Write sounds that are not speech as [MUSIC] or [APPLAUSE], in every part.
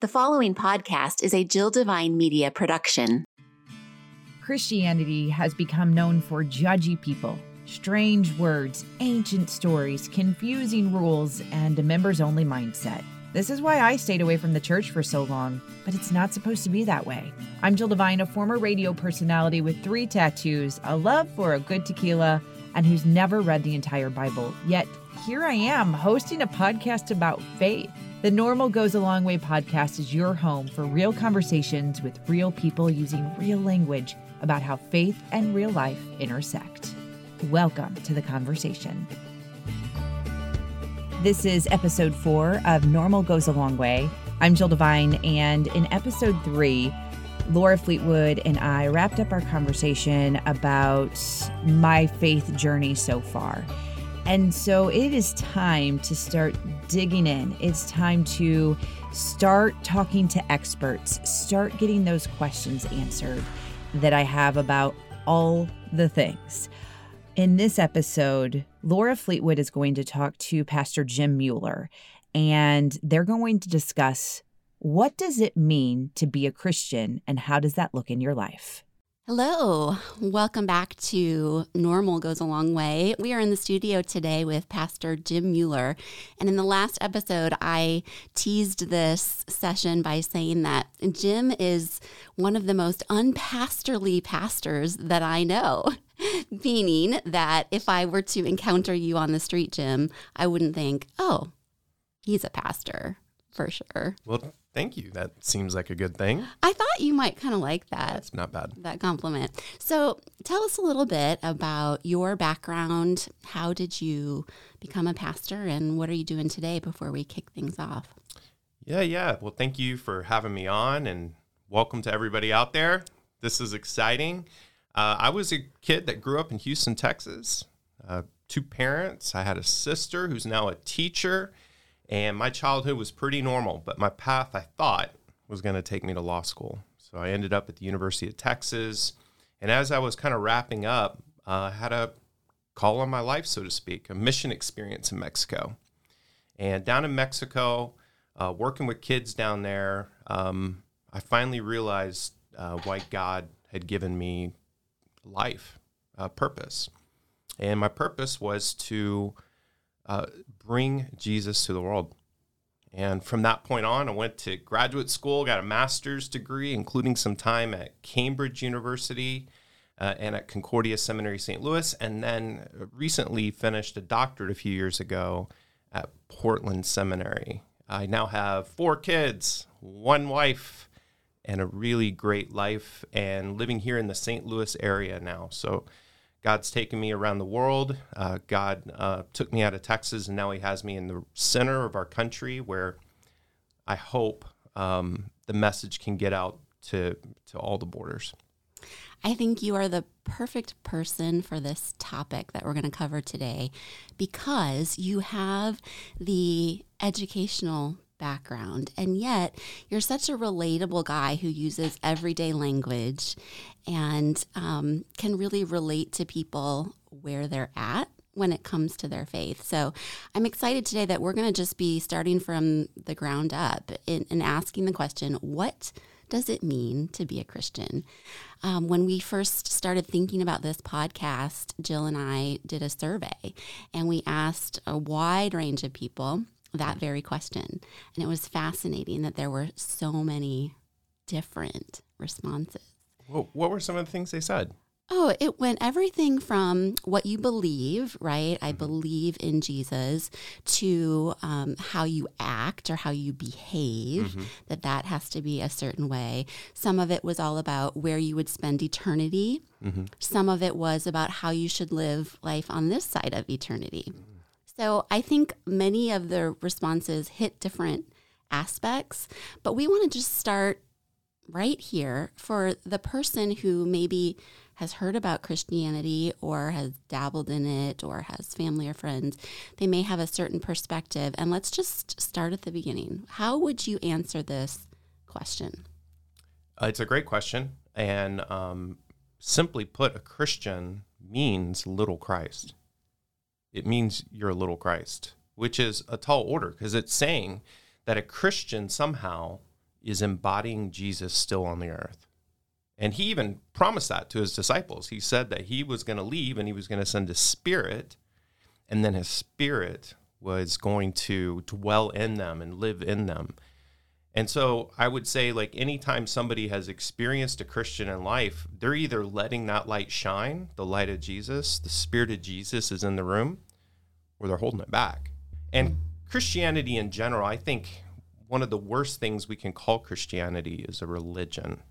The following podcast is a Jill Devine Media production. Christianity has become known for judgy people, strange words, ancient stories, confusing rules, and a members only mindset. This is why I stayed away from the church for so long, but it's not supposed to be that way. I'm Jill Devine, a former radio personality with three tattoos, a love for a good tequila, and who's never read the entire Bible. Yet here I am hosting a podcast about faith. The Normal Goes a Long Way podcast is your home for real conversations with real people using real language about how faith and real life intersect. Welcome to the conversation. This is episode four of Normal Goes a Long Way. I'm Jill Devine, and in episode three, Laura Fleetwood and I wrapped up our conversation about my faith journey so far. And so it is time to start digging in. It's time to start talking to experts, start getting those questions answered that I have about all the things. In this episode, Laura Fleetwood is going to talk to Pastor Jim Mueller, and they're going to discuss what does it mean to be a Christian and how does that look in your life? Hello, welcome back to Normal Goes a Long Way. We are in the studio today with Pastor Jim Mueller. And in the last episode, I teased this session by saying that Jim is one of the most unpastorly pastors that I know. [LAUGHS] Meaning that if I were to encounter you on the street, Jim, I wouldn't think, oh, he's a pastor for sure. Well, thank you. That seems like a good thing. I thought you might kind of like that. That's not bad. That compliment. So tell us a little bit about your background. How did you become a pastor and what are you doing today before we kick things off? Yeah, yeah. Well, thank you for having me on and welcome to everybody out there. This is exciting. Uh, I was a kid that grew up in Houston, Texas. Uh, two parents. I had a sister who's now a teacher, and my childhood was pretty normal. But my path, I thought, was going to take me to law school. So I ended up at the University of Texas. And as I was kind of wrapping up, uh, I had a call on my life, so to speak, a mission experience in Mexico. And down in Mexico, uh, working with kids down there, um, I finally realized uh, why God had given me life, uh, purpose. And my purpose was to uh, bring Jesus to the world. And from that point on, I went to graduate school, got a master's degree, including some time at Cambridge University uh, and at Concordia Seminary St. Louis, and then recently finished a doctorate a few years ago at Portland Seminary. I now have four kids, one wife, and a really great life and living here in the St. Louis area now. So God's taken me around the world. Uh, God uh, took me out of Texas, and now He has me in the center of our country where I hope um, the message can get out to, to all the borders. I think you are the perfect person for this topic that we're going to cover today because you have the educational background. And yet, you're such a relatable guy who uses everyday language and um, can really relate to people where they're at when it comes to their faith. So I'm excited today that we're going to just be starting from the ground up and asking the question what does it mean to be a Christian? Um, when we first started thinking about this podcast, Jill and I did a survey and we asked a wide range of people that very question. And it was fascinating that there were so many different responses. Well, what were some of the things they said? Oh, it went everything from what you believe, right? I mm-hmm. believe in Jesus, to um, how you act or how you behave, mm-hmm. that that has to be a certain way. Some of it was all about where you would spend eternity. Mm-hmm. Some of it was about how you should live life on this side of eternity. Mm-hmm. So I think many of the responses hit different aspects, but we want to just start right here for the person who maybe has heard about Christianity or has dabbled in it or has family or friends. They may have a certain perspective. And let's just start at the beginning. How would you answer this question? Uh, it's a great question. And um, simply put, a Christian means little Christ it means you're a little Christ, which is a tall order because it's saying that a Christian somehow is embodying Jesus still on the earth. And he even promised that to his disciples. He said that he was going to leave and he was going to send his spirit, and then his spirit was going to dwell in them and live in them. And so I would say, like, anytime somebody has experienced a Christian in life, they're either letting that light shine, the light of Jesus, the spirit of Jesus is in the room, or they're holding it back. And hmm. Christianity in general, I think one of the worst things we can call Christianity is a religion.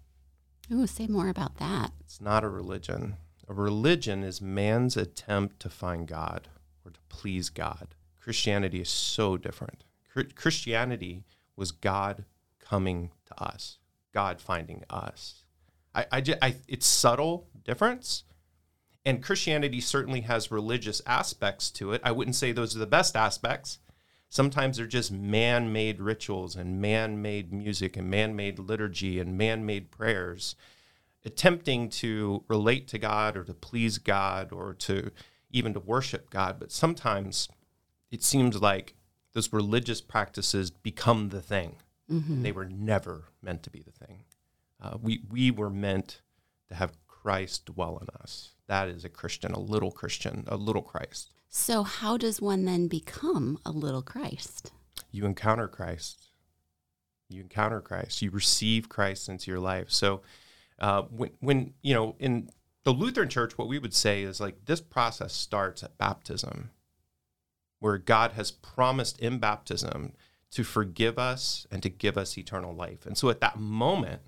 Ooh, say more about that. It's not a religion. A religion is man's attempt to find God or to please God. Christianity is so different. Christianity was God coming to us, God finding us. I, I, I, it's subtle difference. And Christianity certainly has religious aspects to it. I wouldn't say those are the best aspects. Sometimes they're just man made rituals and man made music and man made liturgy and man made prayers, attempting to relate to God or to please God or to even to worship God. But sometimes it seems like those religious practices become the thing. Mm-hmm. They were never meant to be the thing. Uh, we, we were meant to have Christ dwell in us. That is a Christian, a little Christian, a little Christ. So, how does one then become a little Christ? You encounter Christ. You encounter Christ. You receive Christ into your life. So, uh, when, when, you know, in the Lutheran church, what we would say is like this process starts at baptism where God has promised in baptism to forgive us and to give us eternal life. And so at that moment,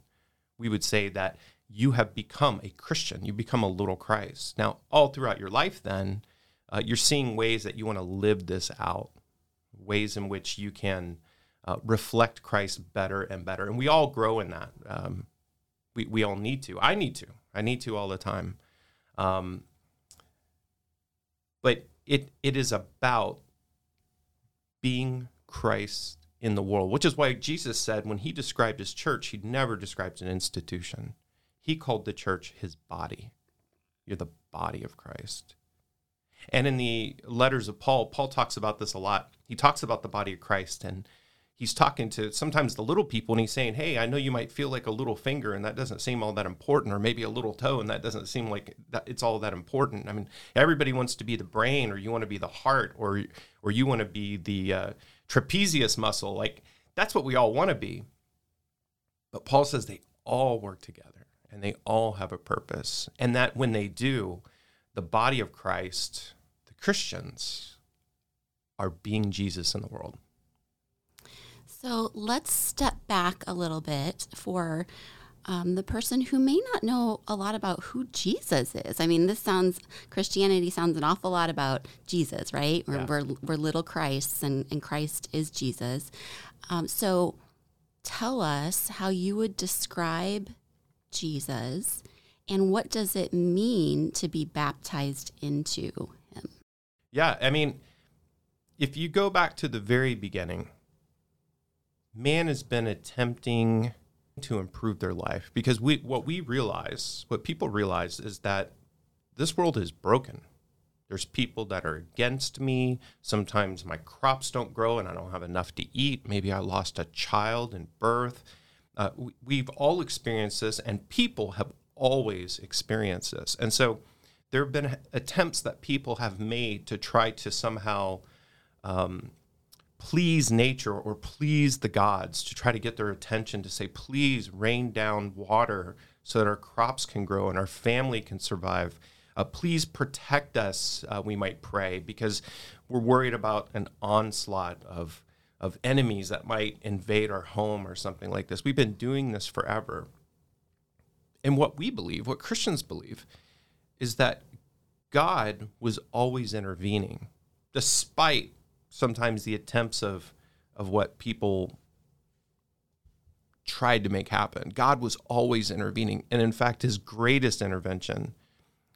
we would say that you have become a Christian, you become a little Christ. Now, all throughout your life, then, uh, you're seeing ways that you want to live this out, ways in which you can uh, reflect Christ better and better. And we all grow in that. Um, we, we all need to. I need to. I need to all the time. Um, but it it is about being Christ in the world, which is why Jesus said when he described his church, he never described an institution. He called the church his body. You're the body of Christ. And in the letters of Paul, Paul talks about this a lot. He talks about the body of Christ and he's talking to sometimes the little people and he's saying, Hey, I know you might feel like a little finger and that doesn't seem all that important, or maybe a little toe and that doesn't seem like that it's all that important. I mean, everybody wants to be the brain, or you want to be the heart, or or you want to be the uh, trapezius muscle. Like that's what we all want to be. But Paul says they all work together and they all have a purpose. And that when they do, the body of Christ, the Christians, are being Jesus in the world. So let's step back a little bit for um, the person who may not know a lot about who Jesus is. I mean, this sounds, Christianity sounds an awful lot about Jesus, right? Yeah. We're, we're little Christs and, and Christ is Jesus. Um, so tell us how you would describe Jesus and what does it mean to be baptized into him? Yeah, I mean, if you go back to the very beginning, man has been attempting to improve their life because we what we realize, what people realize is that this world is broken. There's people that are against me. Sometimes my crops don't grow and I don't have enough to eat. Maybe I lost a child in birth. Uh, we, have all experienced this, and people have always experienced this. And so there have been attempts that people have made to try to somehow um, please nature or please the gods to try to get their attention to say, please rain down water so that our crops can grow and our family can survive. Uh, please protect us, uh, we might pray, because we're worried about an onslaught of, of enemies that might invade our home or something like this. We've been doing this forever. And what we believe, what Christians believe, is that God was always intervening, despite sometimes the attempts of of what people tried to make happen. God was always intervening. And in fact, his greatest intervention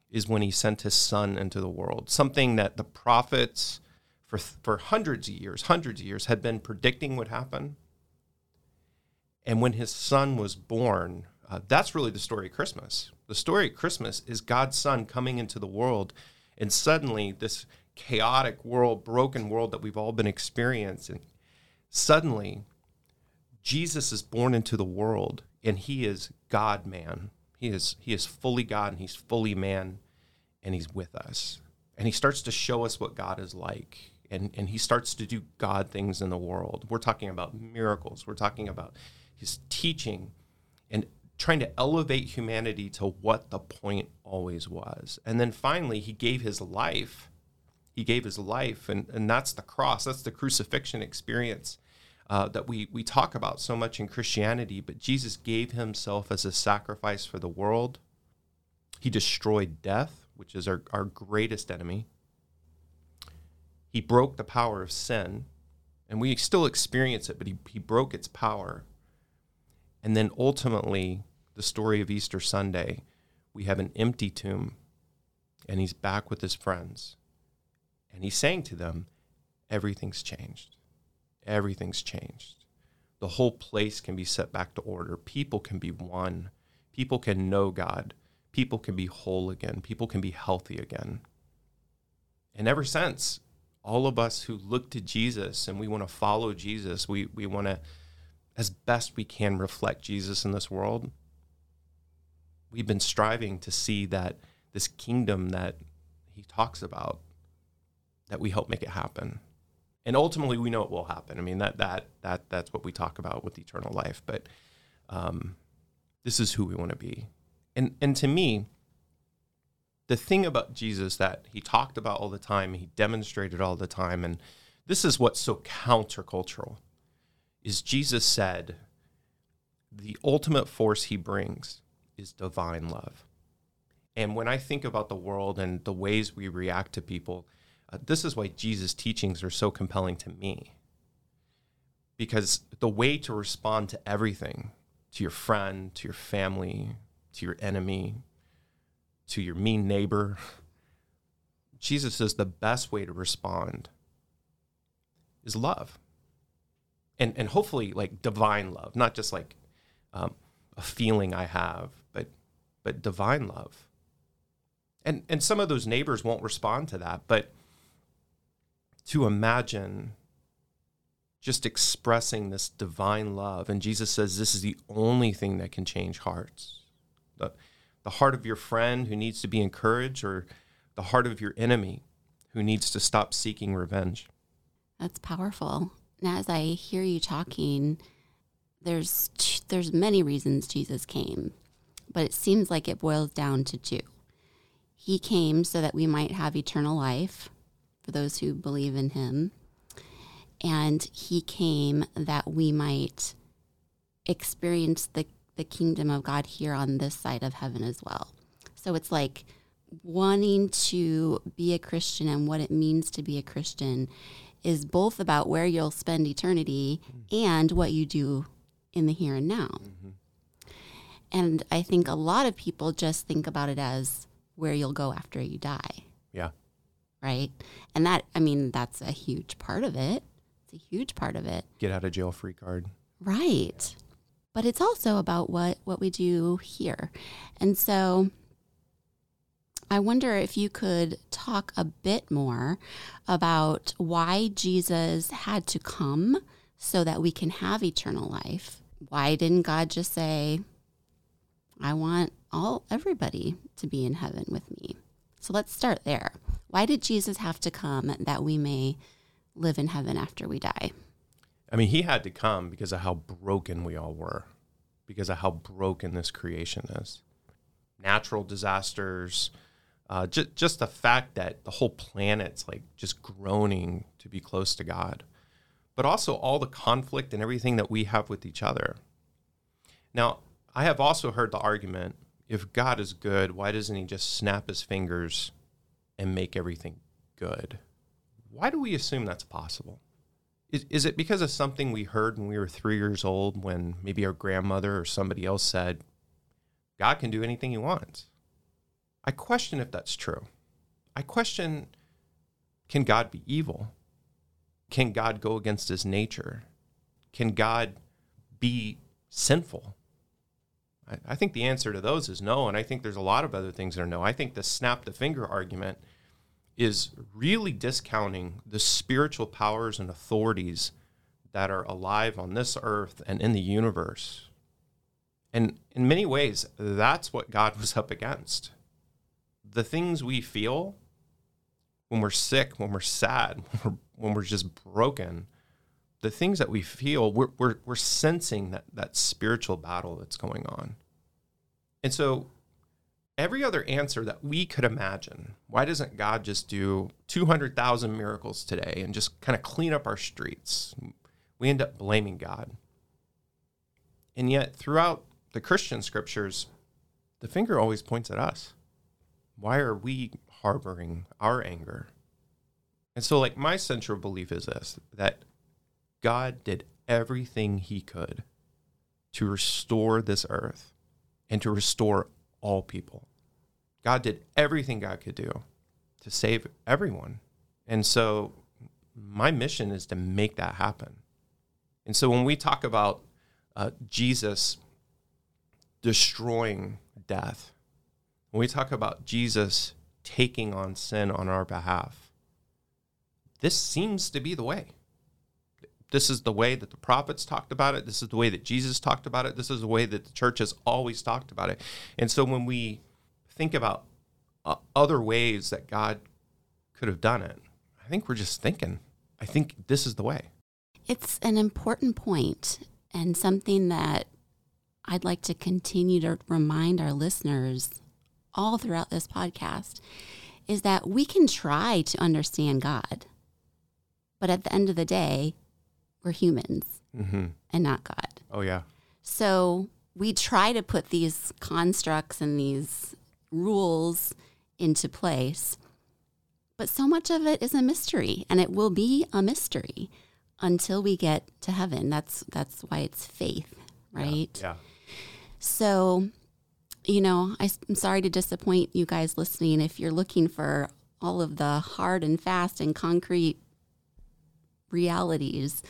is when he sent his son into the world, something that the prophets for, for hundreds of years, hundreds of years, had been predicting would happen. And when his son was born, uh, that's really the story of Christmas. The story of Christmas is God's son coming into the world, and suddenly this chaotic world, broken world that we've all been experiencing, suddenly Jesus is born into the world and he is God man. He is he is fully God and he's fully man and he's with us. And he starts to show us what God is like. And, and he starts to do God things in the world. We're talking about miracles. We're talking about his teaching and trying to elevate humanity to what the point always was. And then finally, he gave his life. He gave his life, and, and that's the cross. That's the crucifixion experience uh, that we, we talk about so much in Christianity. But Jesus gave himself as a sacrifice for the world. He destroyed death, which is our, our greatest enemy. He broke the power of sin, and we still experience it, but he, he broke its power. And then ultimately, the story of Easter Sunday, we have an empty tomb, and he's back with his friends. And he's saying to them, Everything's changed. Everything's changed. The whole place can be set back to order. People can be one. People can know God. People can be whole again. People can be healthy again. And ever since, all of us who look to Jesus and we want to follow Jesus, we, we want to, as best we can, reflect Jesus in this world we've been striving to see that this kingdom that he talks about that we help make it happen. And ultimately we know it will happen. I mean that that that that's what we talk about with eternal life. But um, this is who we want to be. And and to me the thing about jesus that he talked about all the time he demonstrated all the time and this is what's so countercultural is jesus said the ultimate force he brings is divine love. And when I think about the world and the ways we react to people, this is why Jesus' teachings are so compelling to me. Because the way to respond to everything, to your friend, to your family, to your enemy, to your mean neighbor, [LAUGHS] Jesus says the best way to respond is love. And, and hopefully, like divine love, not just like um, a feeling I have, but but divine love. And and some of those neighbors won't respond to that, but to imagine just expressing this divine love and Jesus says this is the only thing that can change hearts. The the heart of your friend who needs to be encouraged or the heart of your enemy who needs to stop seeking revenge. That's powerful. And as I hear you talking, there's there's many reasons Jesus came, but it seems like it boils down to two. He came so that we might have eternal life for those who believe in him, and he came that we might experience the the kingdom of God here on this side of heaven as well. So it's like wanting to be a Christian and what it means to be a Christian is both about where you'll spend eternity and what you do in the here and now. Mm-hmm. And I think a lot of people just think about it as where you'll go after you die. Yeah. Right. And that, I mean, that's a huge part of it. It's a huge part of it. Get out of jail free card. Right. But it's also about what, what we do here. And so I wonder if you could talk a bit more about why Jesus had to come so that we can have eternal life why didn't God just say, I want all everybody to be in heaven with me? So let's start there. Why did Jesus have to come that we may live in heaven after we die? I mean, he had to come because of how broken we all were, because of how broken this creation is. Natural disasters, uh, j- just the fact that the whole planet's like just groaning to be close to God but also all the conflict and everything that we have with each other. Now, I have also heard the argument if God is good, why doesn't he just snap his fingers and make everything good? Why do we assume that's possible? Is, is it because of something we heard when we were three years old when maybe our grandmother or somebody else said, God can do anything he wants? I question if that's true. I question can God be evil? Can God go against his nature? Can God be sinful? I, think the answer to those is no. And I think there's a lot of other things that are no. I think the snap the finger argument is really discounting the spiritual powers and authorities that are alive on this earth and in the universe. And in many ways, that's what God [LAUGHS] was up against. The things we feel when we're sick, when we're sad, when [LAUGHS] we're, when we're just broken, the things that we feel, we're, we're, we're sensing that, that spiritual battle that's going on. And so, every other answer that we could imagine, why doesn't God just do 200,000 miracles today and just kind of clean up our streets? We end up blaming God. And yet, throughout the Christian scriptures, the finger always points at us. Why are we harboring our anger? And so, like, my central belief is this that God did everything he could to restore this earth and to restore all people. God did everything God could do to save everyone. And so, my mission is to make that happen. And so, when we talk about uh, Jesus destroying death, when we talk about Jesus taking on sin on our behalf, this seems to be the way. This is the way that the prophets talked about it. This is the way that Jesus talked about it. This is the way that the church has always talked about it. And so when we think about uh, other ways that God could have done it, I think we're just thinking, I think this is the way. It's an important point and something that I'd like to continue to remind our listeners all throughout this podcast is that we can try to understand God, but at the end of the day, we're humans Mm-hmm. and not God. Oh, yeah. So we try to put these constructs and these rules into place, but so much of it is a mystery, and it will be a mystery until we get to heaven. That's that's why it's faith, right? Yeah. So, you know, I, am sorry to disappoint you guys listening. If you're looking for all of the hard and fast and concrete realities,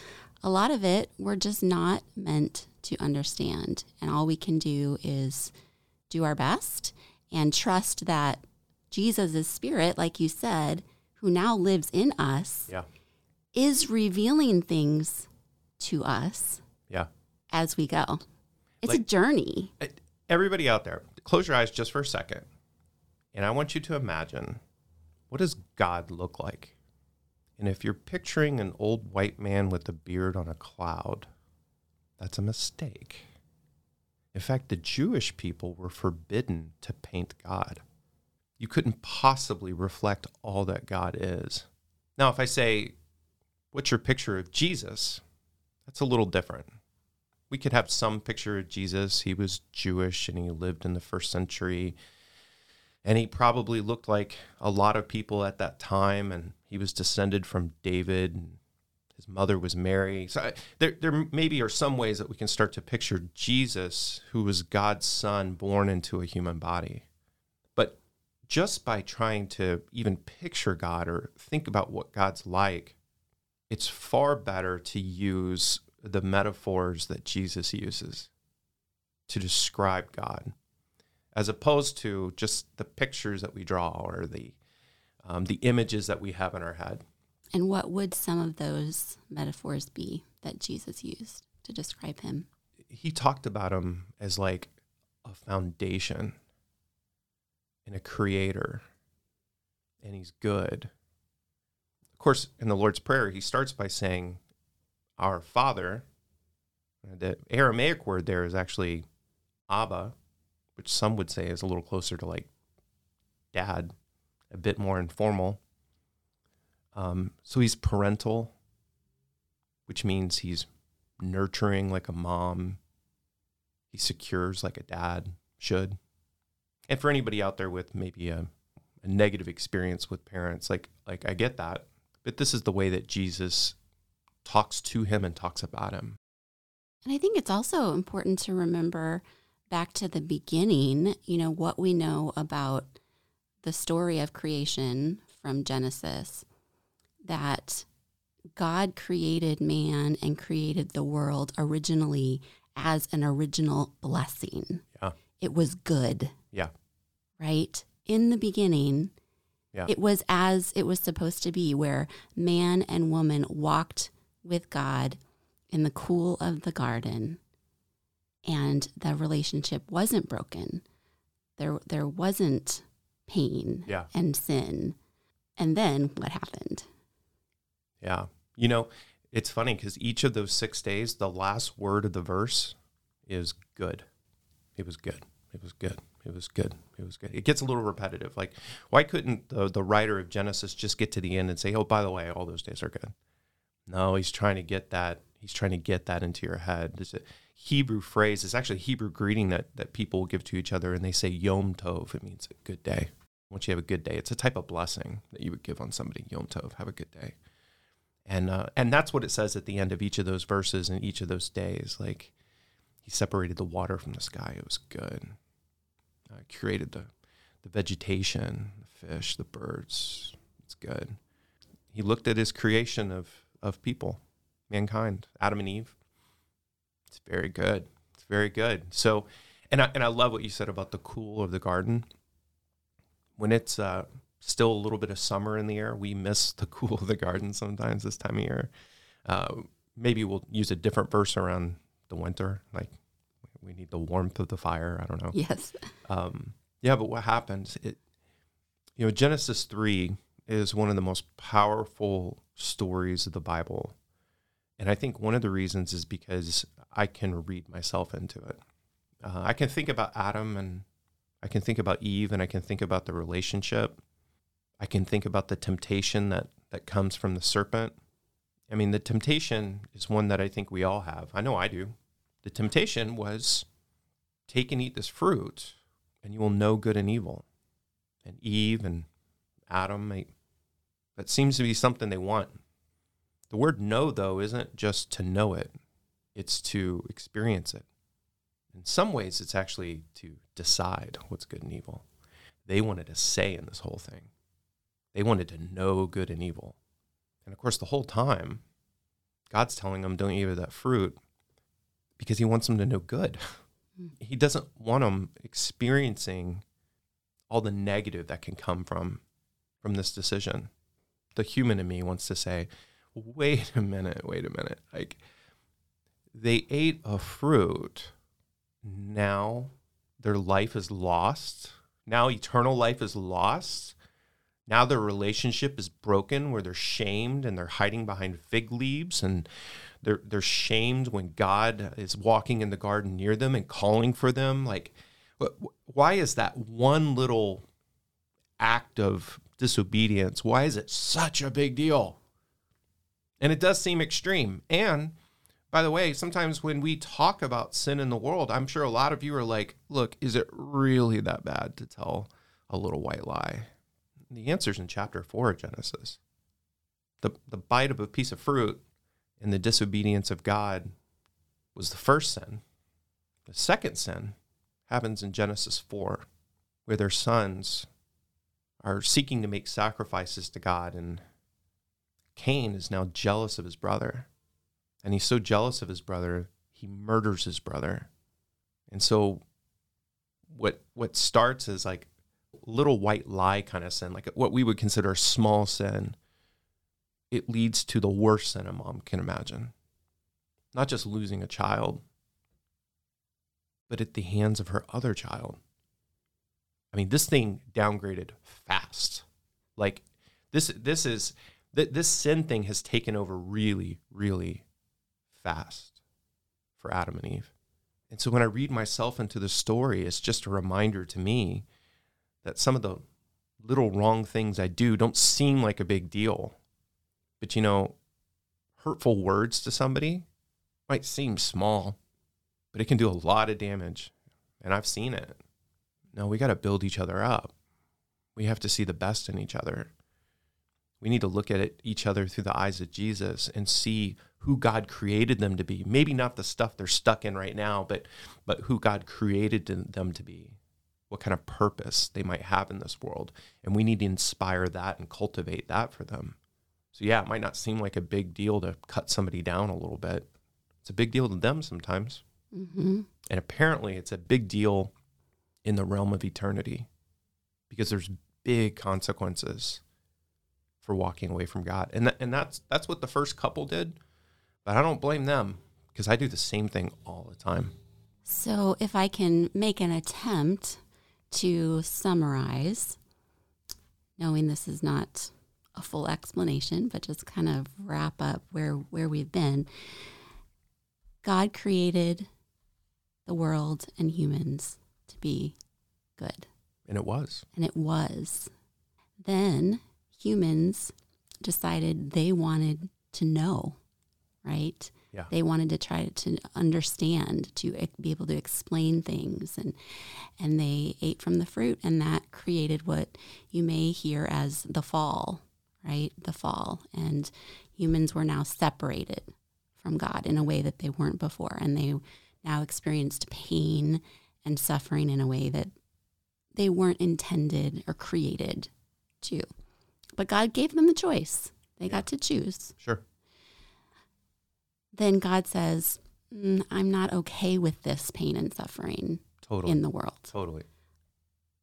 a lot of it we're just not meant to understand. And all we can do is do our best and trust that Jesus' spirit, like you said, who now lives in us, Yeah. is revealing things to us Yeah. as we go. It's a journey. Eh, everybody out there, close your eyes just for a second. And I want you to imagine what does God look like? And if you're picturing an old white man with a beard on a cloud, that's a mistake. In fact, the Jewish people were forbidden to paint God. You couldn't possibly reflect all that God is. Now, if I say, What's your picture of Jesus? That's a little different we could have some picture of Jesus. He was Jewish and he lived in the first century. And he probably looked like a lot of people at that time. And he was descended from David. His mother was Mary. So I, there, there maybe are some ways that we can start to picture Jesus, who was God's son, born into a human body. But just by trying to even picture God or think about what God's like, it's far better to use the metaphors that Jesus uses to describe God, as opposed to just the pictures that we draw or the um, the images that we have in our head. And what would some of those metaphors be that Jesus used to describe him? He talked about him as like a foundation and a creator, and he's good. Of course, in the Lord's Prayer, he starts by saying, Our Father. The Aramaic word there is actually Abba, which some would say is a little closer to like dad, a bit more informal. Um, so he's parental, which means he's nurturing like a mom. He secures like a dad should. And for anybody out there with maybe a, a negative experience with parents, like like I get that, but this is the way that Jesus talks to him and talks about him. And I think it's also important to remember back to the beginning, you know, what we know about the story of creation from Genesis that God created man and created the world originally as an original blessing. Yeah. It was good, Yeah. right? In the beginning, Yeah. it was as it was supposed to be, where man and woman walked with God in the cool of the garden and the relationship wasn't broken. There there wasn't pain Yeah. and sin. And then what happened? Yeah. You know, it's funny because each of those six days, the last word of the verse is good. It was good. It was good. It was good. It was good. It gets a little repetitive. Like, why couldn't the, the writer of Genesis just get to the end and say, oh, by the way, all those days are good? No, he's trying to get that. He's trying to get that into your head. There's a Hebrew phrase. It's actually a Hebrew greeting that, that people give to each other, and they say Yom Tov. It means a good day. Once you have a good day, it's a type of blessing that you would give on somebody. Yom Tov. Have a good day and uh, and that's what it says at the end of each of those verses and each of those days. Like he separated the water from the sky; it was good. Uh, created the the vegetation, the fish, the birds. It's good. He looked at his creation of of people, mankind, Adam and Eve. It's very good. It's very good. So, and I and I love what you said about the cool of the garden. When it's uh, still a little bit of summer in the air. We miss the [LAUGHS] cool of the garden sometimes this time of year. Uh, maybe we'll use a different verse around the winter. Like we need the warmth of the fire. I don't know. Yes. Um, yeah, but what happens? It, you know, Genesis three is one of the most powerful stories of the Bible, and I think one of the reasons is because I can read myself into it. Uh, I can think about Adam and I can think about Eve and I can think about the relationship. I can think about the temptation that that comes from the serpent. I mean, the temptation is one that I think we all have. I know I do. The temptation was take and eat this fruit and you will know good and evil. And Eve and Adam, they, that seems to be something they want. The word know, though, isn't just to know it, it's to experience it. In some ways, it's actually to decide what's good and evil. They wanted a say in this whole thing. They wanted to know good and evil. And of course, the whole time, God's telling them, don't eat of that fruit because he wants them to know good. Hmm. He doesn't want them experiencing all the negative that can come from from this decision. The human in me wants to say, wait a minute, wait a minute. Like they ate a fruit. Now their life is lost. Now eternal life is lost. Now their relationship is broken where they're shamed and they're hiding behind fig leaves and they're they're shamed when God is walking in the garden near them and calling for them like why is that one little act of disobedience why is it such a big deal? And it does seem extreme. And by the way, sometimes when we talk about sin in the world, I'm sure a lot of you are like, look, is it really that bad to tell a little white lie? The answer's in chapter four of Genesis. The, the bite of a piece of fruit and the disobedience of God was the first sin. The second sin happens in Genesis 4, where their sons are seeking to make sacrifices to God, and Cain is now jealous of his brother. And he's so jealous of his brother, he murders his brother. And so what what starts as like little white lie kind of sin, like what we would consider a small sin, it leads to the worst sin a mom can imagine. Not just losing a child, but at the hands of her other child. I mean, this thing downgraded fast. Like this this is th- this sin thing has taken over really, really fast for Adam and Eve. And so when I read myself into the story, it's just a reminder to me that some of the little wrong things I do don't seem like a big deal. But you know, hurtful words to somebody might seem small, but it can do a lot of damage. And I've seen it. No, we got to build each other up. We have to see the best in each other. We need to look at it, each other through the eyes of Jesus and see who God created them to be. Maybe not the stuff they're stuck in right now, but but who God created them to be. What kind of purpose they might have in this world. And we need to inspire that and cultivate that for them. So yeah, it might not seem like a big deal to cut somebody down a little bit. It's a big deal to them sometimes. Mm-hmm. And apparently it's a big deal in the realm of eternity because there's big consequences for walking away from God. And that, and that's that's what the first couple did. But I don't blame them because I do the same thing all the time. So, if I can make an attempt to summarize, knowing this is not a full explanation, but just kind of wrap up where, where we've been, God created the world and humans to be good. And it was. And it was. Then humans decided they wanted to know, right? Yeah. They wanted to try to understand, to be able to explain things, and and they ate from the fruit, and that created what you may hear as the fall, right? The fall, and humans were now separated from God in a way that they weren't before, and they now experienced pain and suffering in a way that they weren't intended or created to. But God gave them the choice. They got to choose. Sure. Then God says, "Mm, I'm not okay with this pain and suffering Totally. in the world. totally.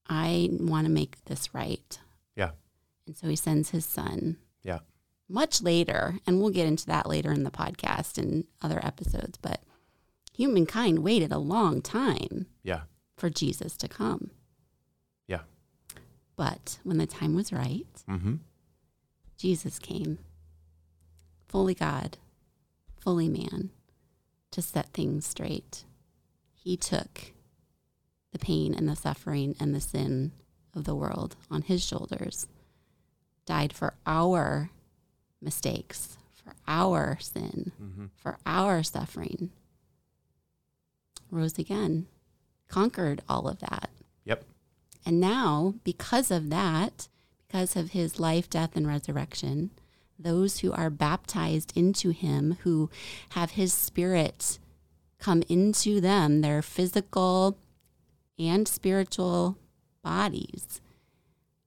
I want to make this right. Yeah. And so he sends his son. Yeah. Much later, and we'll get into that later in the podcast and other episodes, but humankind waited a long time Yeah. for Jesus to come. But when the time was right, Mm-hmm. Jesus came, fully God, fully man, to set things straight. He took the pain and the suffering and the sin of the world on his shoulders, died for our mistakes, for our sin, Mm-hmm. for our suffering, rose again, conquered all of that. Yep. And now, because of that, because of his life, death, and resurrection, those who are baptized into him, who have his spirit come into them, their physical and spiritual bodies,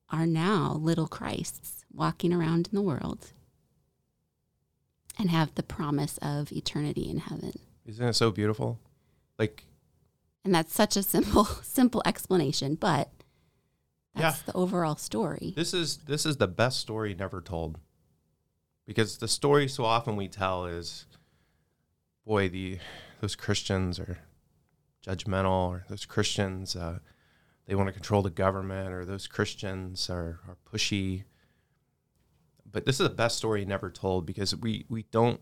are now little Christs walking around in the world and have the promise of eternity in heaven. Isn't it so beautiful? Like, And that's such a simple, [LAUGHS] simple explanation, but that's Yeah. the overall story. this is this is the best story never told. Because the story so often we tell is, boy, the those Christians are judgmental, or those Christians uh, they want to control the government, or those Christians are, are pushy. But this is the best story never told because we we don't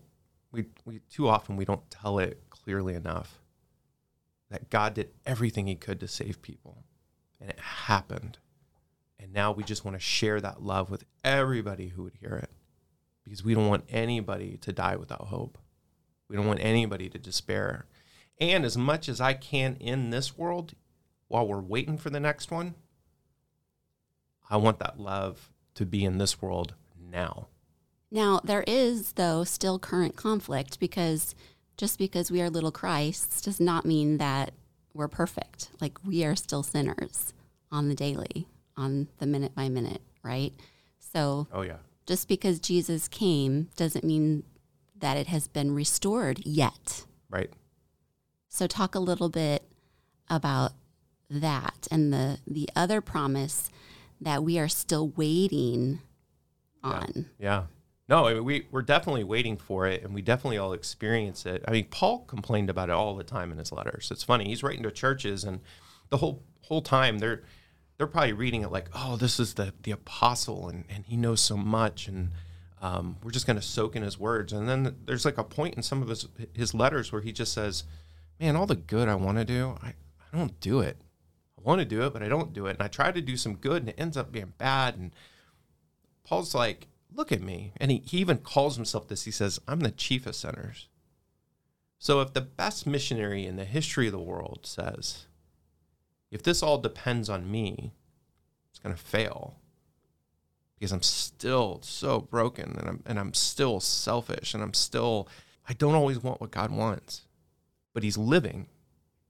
we we too often we don't tell it clearly enough. That God did everything He could to save people, and it happened. And now we just want to share that love with everybody who would hear it because we don't want anybody to die without hope. We don't want anybody to despair. And as much as I can in this world, while we're waiting for the next one, I want that love to be in this world now. Now, there is, though, still current conflict because just because we are little Christs does not mean that we're perfect. Like, we are still sinners on the daily, on the minute by minute, right? So, Oh, yeah. just because Jesus came doesn't mean that it has been restored yet. Right. So talk a little bit about that and the the other promise that we are still waiting on. Yeah. No, I mean, we, we're definitely waiting for it and we definitely all experience it. I mean, Paul complained about it all the time in his letters. It's funny. He's writing to churches and the whole whole time they're they're probably reading it like, oh, this is the the apostle and, and he knows so much and um, we're just going to soak in his words. And then there's like a point in some of his his letters where he just says, man, all the good I want to do, I, I don't do it. I want to do it, but I don't do it. And I try to do some good and it ends up being bad. And Paul's like, look at me. And he, he even calls himself this. He says, I'm the chief of sinners. So if the best missionary in the history of the world says, if this all depends on me, it's going to fail because I'm still so broken and I'm, and I'm still selfish and I'm still, I don't always want what God wants, but he's living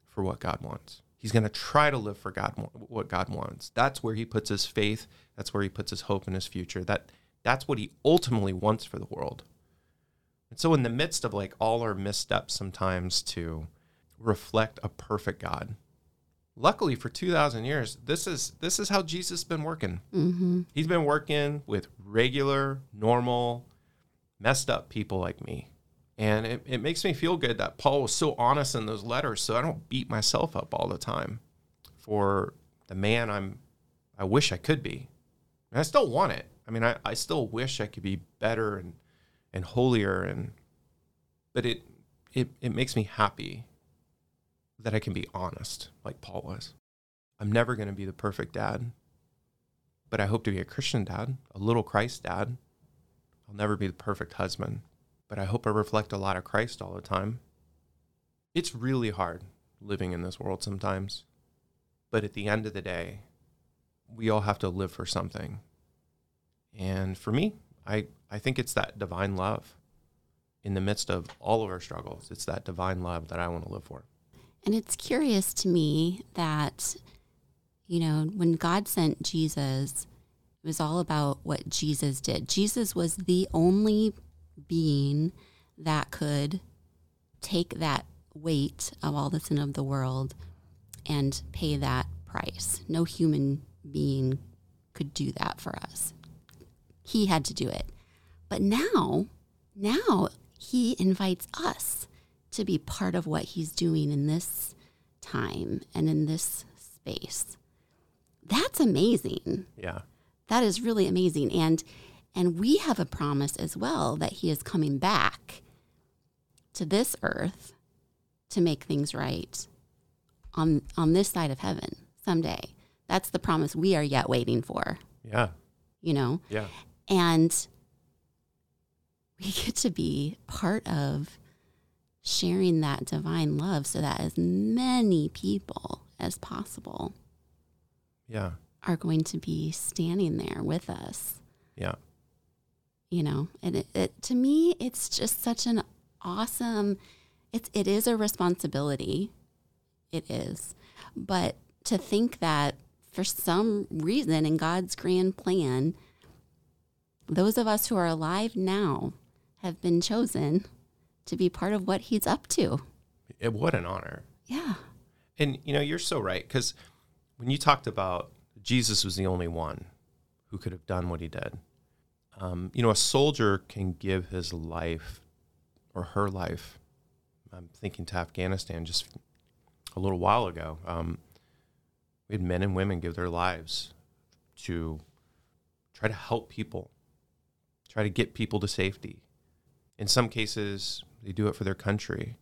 for what God wants. He's going to try to live for God, what God wants. That's where he puts his faith. That's where he puts his hope in his future. That that's what he ultimately wants for the world. And so, in the midst of like all our missteps, sometimes to reflect a perfect God. Luckily, for two thousand years, this is this is how Jesus has been working. Mm-hmm. He's been working with regular, normal, messed up people like me, And it, it makes me feel good that Paul was so honest in those letters so I don't beat myself up all the time for the man I'm I wish I could be. And I still want it. I mean I, I still wish I could be better and and holier and but it it it makes me happy that I can be honest like Paul was. I'm never going to be the perfect dad, but I hope to be a Christian dad, a little Christ dad. I'll never be the perfect husband, but I hope I reflect a lot of Christ all the time. It's really hard living in this world sometimes, but at the end of the day, we all have to live for something. And for me, I, I think it's that divine love in the midst of all of our struggles. It's that divine love that I want to live for. And it's curious to me that, you know, when God sent Jesus, it was all about what Jesus did. Jesus was the only being that could take that weight of all the sin of the world and pay that price. No human being could do that for us. He had to do it. But now, now he invites us to be part of what he's doing in this time and in this space. That's amazing. Yeah. That is really amazing. And and we have a promise as well that he is coming back to this earth to make things right on on this side of heaven someday. That's the promise we are yet waiting for, Yeah. you know? Yeah. And we get to be part of sharing that divine love so that as many people as possible Yeah. are going to be standing there with us Yeah. you know and it, it to me it's just such an awesome it's it is a responsibility it is but to think that for some reason in God's grand plan those of us who are alive now have been chosen to be part of what he's up to It, what an honor. yeah And you know, you're so right because when you talked about Jesus was the only one who could have done what he did. Um, you know, a soldier can give his life or her life. I'm thinking to Afghanistan just a little while ago. Um, we had men and women give their lives to try to help people, try to get people to safety. In some cases, they do it for their country.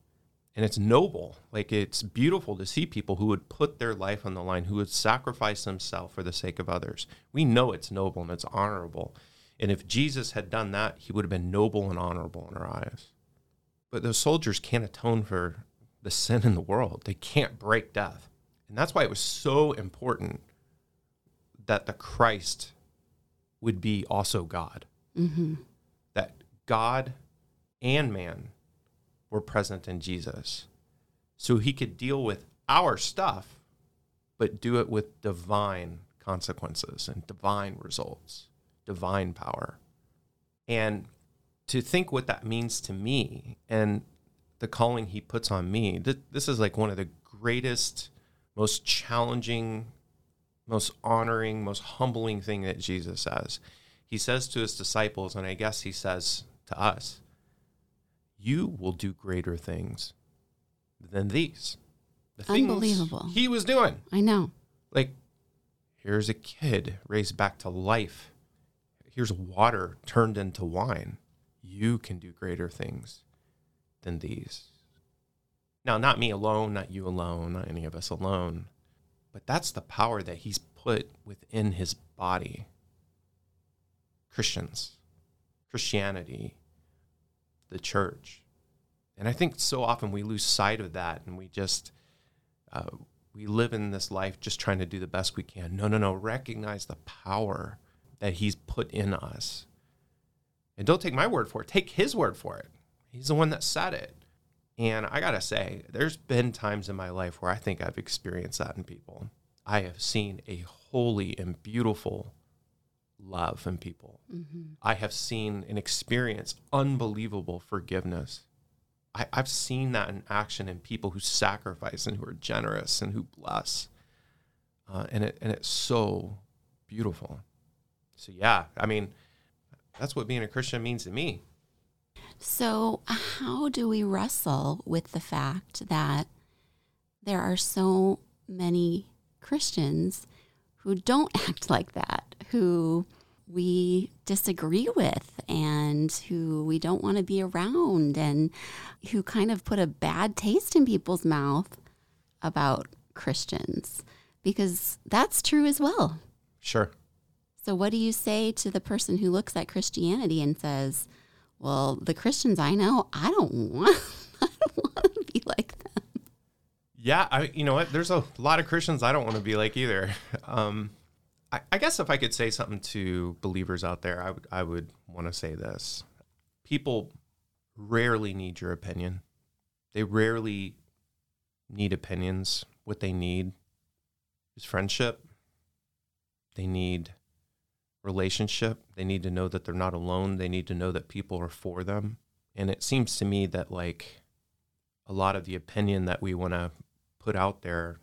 And it's noble. Like it's beautiful to see people who would put their life on the line who would sacrifice themselves for the sake of others. We know it's noble and it's honorable. And if jesus had done that he would have been noble and honorable in our eyes. But those soldiers can't atone for the sin in the world. They can't break death. And that's why it was so important that the christ would be also god. Mm-hmm. that god and man were present in Jesus. So he could deal with our stuff, but do it with divine consequences and divine results, divine power. And to think what that means to me and the calling he puts on me, th- this is like one of the greatest, most challenging, most honoring, most humbling thing that Jesus says. He says to his disciples, and I guess he says to us, you will do greater things than these. The things Unbelievable. He was doing. i know Like, here's a kid raised back to life. Here's water turned into wine. You can do greater things than these. Now, not me alone, not you alone, not any of us alone, but that's the power that he's put within his body. Christians, Christianity, the church. And I think so often we lose sight of that and we just, uh, we live in this life just trying to do the best we can. No, no, no. Recognize the power that he's put in us. And don't take my word for it, take his word for it. He's the one that said it. And I got to say, there's been times in my life where I think I've experienced that in people. I have seen a holy and beautiful love in people. mm-hmm. I have seen and experienced unbelievable forgiveness. I, I've seen that in action in people who sacrifice and who are generous and who bless. Uh, and it and it's so beautiful. So yeah, I mean, that's what being a Christian means to me. So, how do we wrestle with the fact that there are so many Christians who don't [LAUGHS] act like that, who we disagree with and who we don't want to be around and who kind of put a bad taste in people's mouth about Christians because that's true as well. Sure. So what do you say to the person who looks at Christianity and says, "Well, the Christians I know, I don't [LAUGHS] want I don't want to be like them." Yeah, I you know what? There's a lot of Christians I don't want to be like either. [LAUGHS] Um, I, I guess if I could say something to believers out there, I would I would want to say this: people rarely need your opinion. They rarely need opinions. What they need is friendship. They need relationship. They need to know that they're not alone. They need to know that people are for them. And it seems to me that like a lot of the opinion that we want to put out there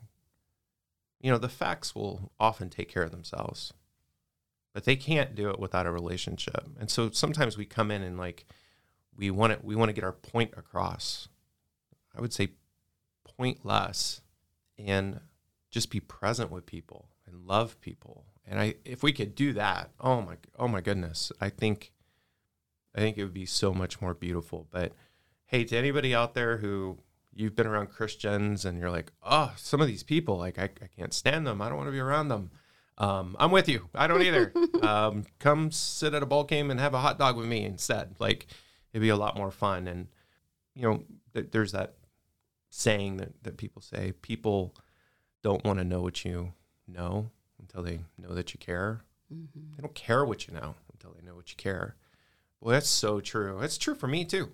you know, the facts will often take care of themselves, but they can't do it without a relationship. And so sometimes we come in and like we want to we want to get our point across. I would say point less and just be present with people and love people. And I if we could do that, oh my oh my goodness, I think I think it would be so much more beautiful. But hey, to anybody out there who you've been around Christians and you're like, oh, some of these people, like I, I can't stand them. I don't want to be around them. Um, I'm with you. I don't either. [LAUGHS] um, come sit at a ball game and have a hot dog with me instead. Like it'd be a lot more fun. And you know, th- there's that saying that, that people say, people don't want to know what you know until they know that you care. Mm-hmm. They don't care what you know until they know what you care. Well, that's so true. That's true for me too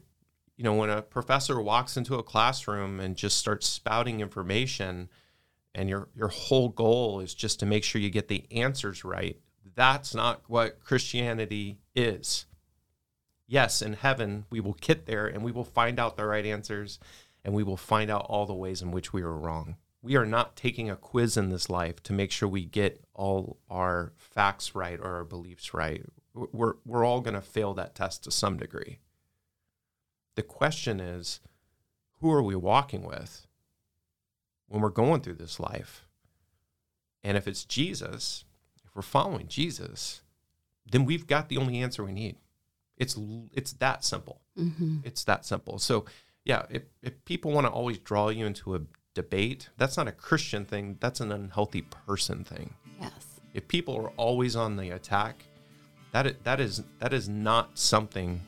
you know, when a professor walks into a classroom and just starts spouting information and your your whole goal is just to make sure you get the answers right, that's not what Christianity is. Yes, in heaven we will get there and we will find out the right answers and we will find out all the ways in which we are wrong. We are not taking a quiz in this life to make sure we get all our facts right or our beliefs right. We're, we're all going to fail that test to some degree. The question is, who are we walking with when we're going through this life? And if it's Jesus, if we're following Jesus, then we've got the only answer we need. It's it's that simple. Mm-hmm. It's that simple. So, yeah, if if people want to always draw you into a debate, that's not a Christian thing. That's an unhealthy person thing. Yes. If people are always on the attack, that is, that is that is not something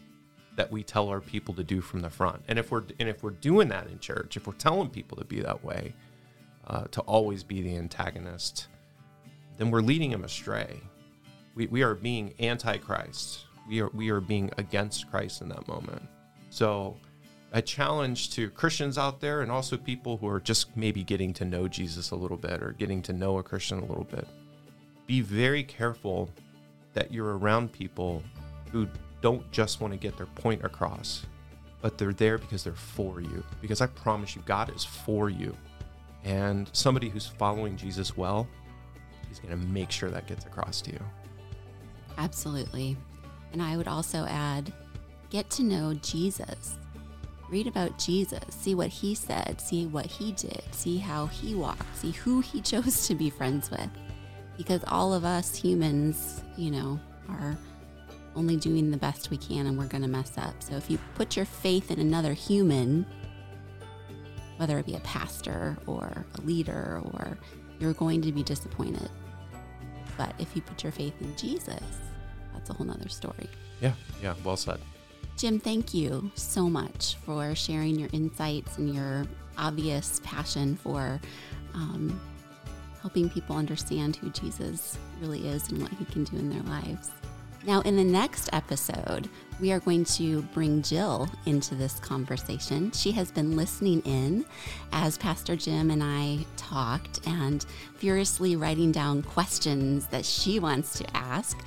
that we tell our people to do from the front. And if we're and if we're doing that in church, if we're telling people to be that way, uh, to always be the antagonist, then we're leading them astray. We, we are being anti-Christ. We are we are being against Christ in that moment. So a challenge to Christians out there and also people who are just maybe getting to know Jesus a little bit or getting to know a Christian a little bit. Be very careful that you're around people who don't just want to get their point across, but they're there because they're for you. Because I promise you, God is for you. And somebody who's following Jesus well is going to make sure that gets across to you. Absolutely. And I would also add get to know Jesus. Read about Jesus, see what he said, see what he did, see how he walked, see who he [LAUGHS] chose to be friends with. Because all of us humans, you know, are only doing the best we can and we're going to mess up. So if you put your faith in another human, whether it be a pastor or a leader, or you're going to be disappointed. But if you put your faith in Jesus, that's a whole nother story. Yeah, yeah, well said. Jim, thank you so much for sharing your insights and your obvious passion for um, helping people understand who Jesus really is and what he can do in their lives. Now, in the next episode, we are going to bring Jill into this conversation. She has been listening in as Pastor Jim and I talked and furiously writing down questions that she wants to ask.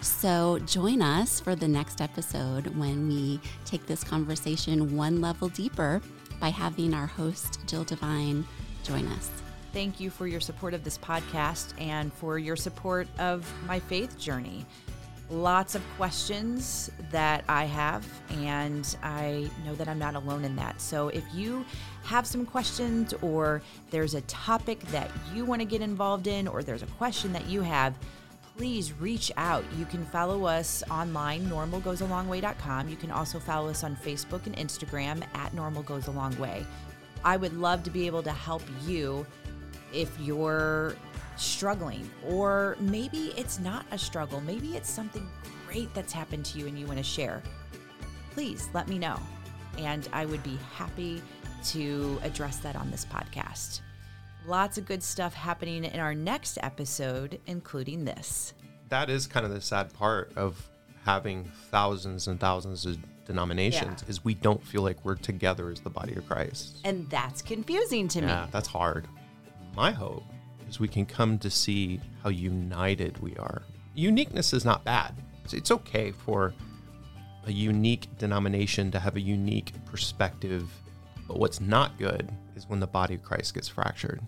So, join us for the next episode when we take this conversation one level deeper by having our host, Jill Devine, join us. Thank you for your support of this podcast and for your support of my faith journey. Lots of questions that I have, and I know that I'm not alone in that. So if you have some questions, or there's a topic that you want to get involved in, or there's a question that you have, please reach out. You can follow us online, normalgoesalongway.com. You can also follow us on Facebook and Instagram at Normal Goes a Long Way. I would love to be able to help you if you're struggling, or maybe it's not a struggle. Maybe it's something great that's happened to you and you want to share. Please let me know. And I would be happy to address that on this podcast. Lots of good stuff happening in our next episode, including this. That is kind of the sad part of having thousands and thousands of denominations Yeah. is we don't feel like we're together as the body of Christ. And that's confusing to Yeah, me. that's hard. My hope is we can come to see how united we are. Uniqueness is not bad. It's, it's okay for a unique denomination to have a unique perspective, but what's not good is when the body of Christ gets fractured.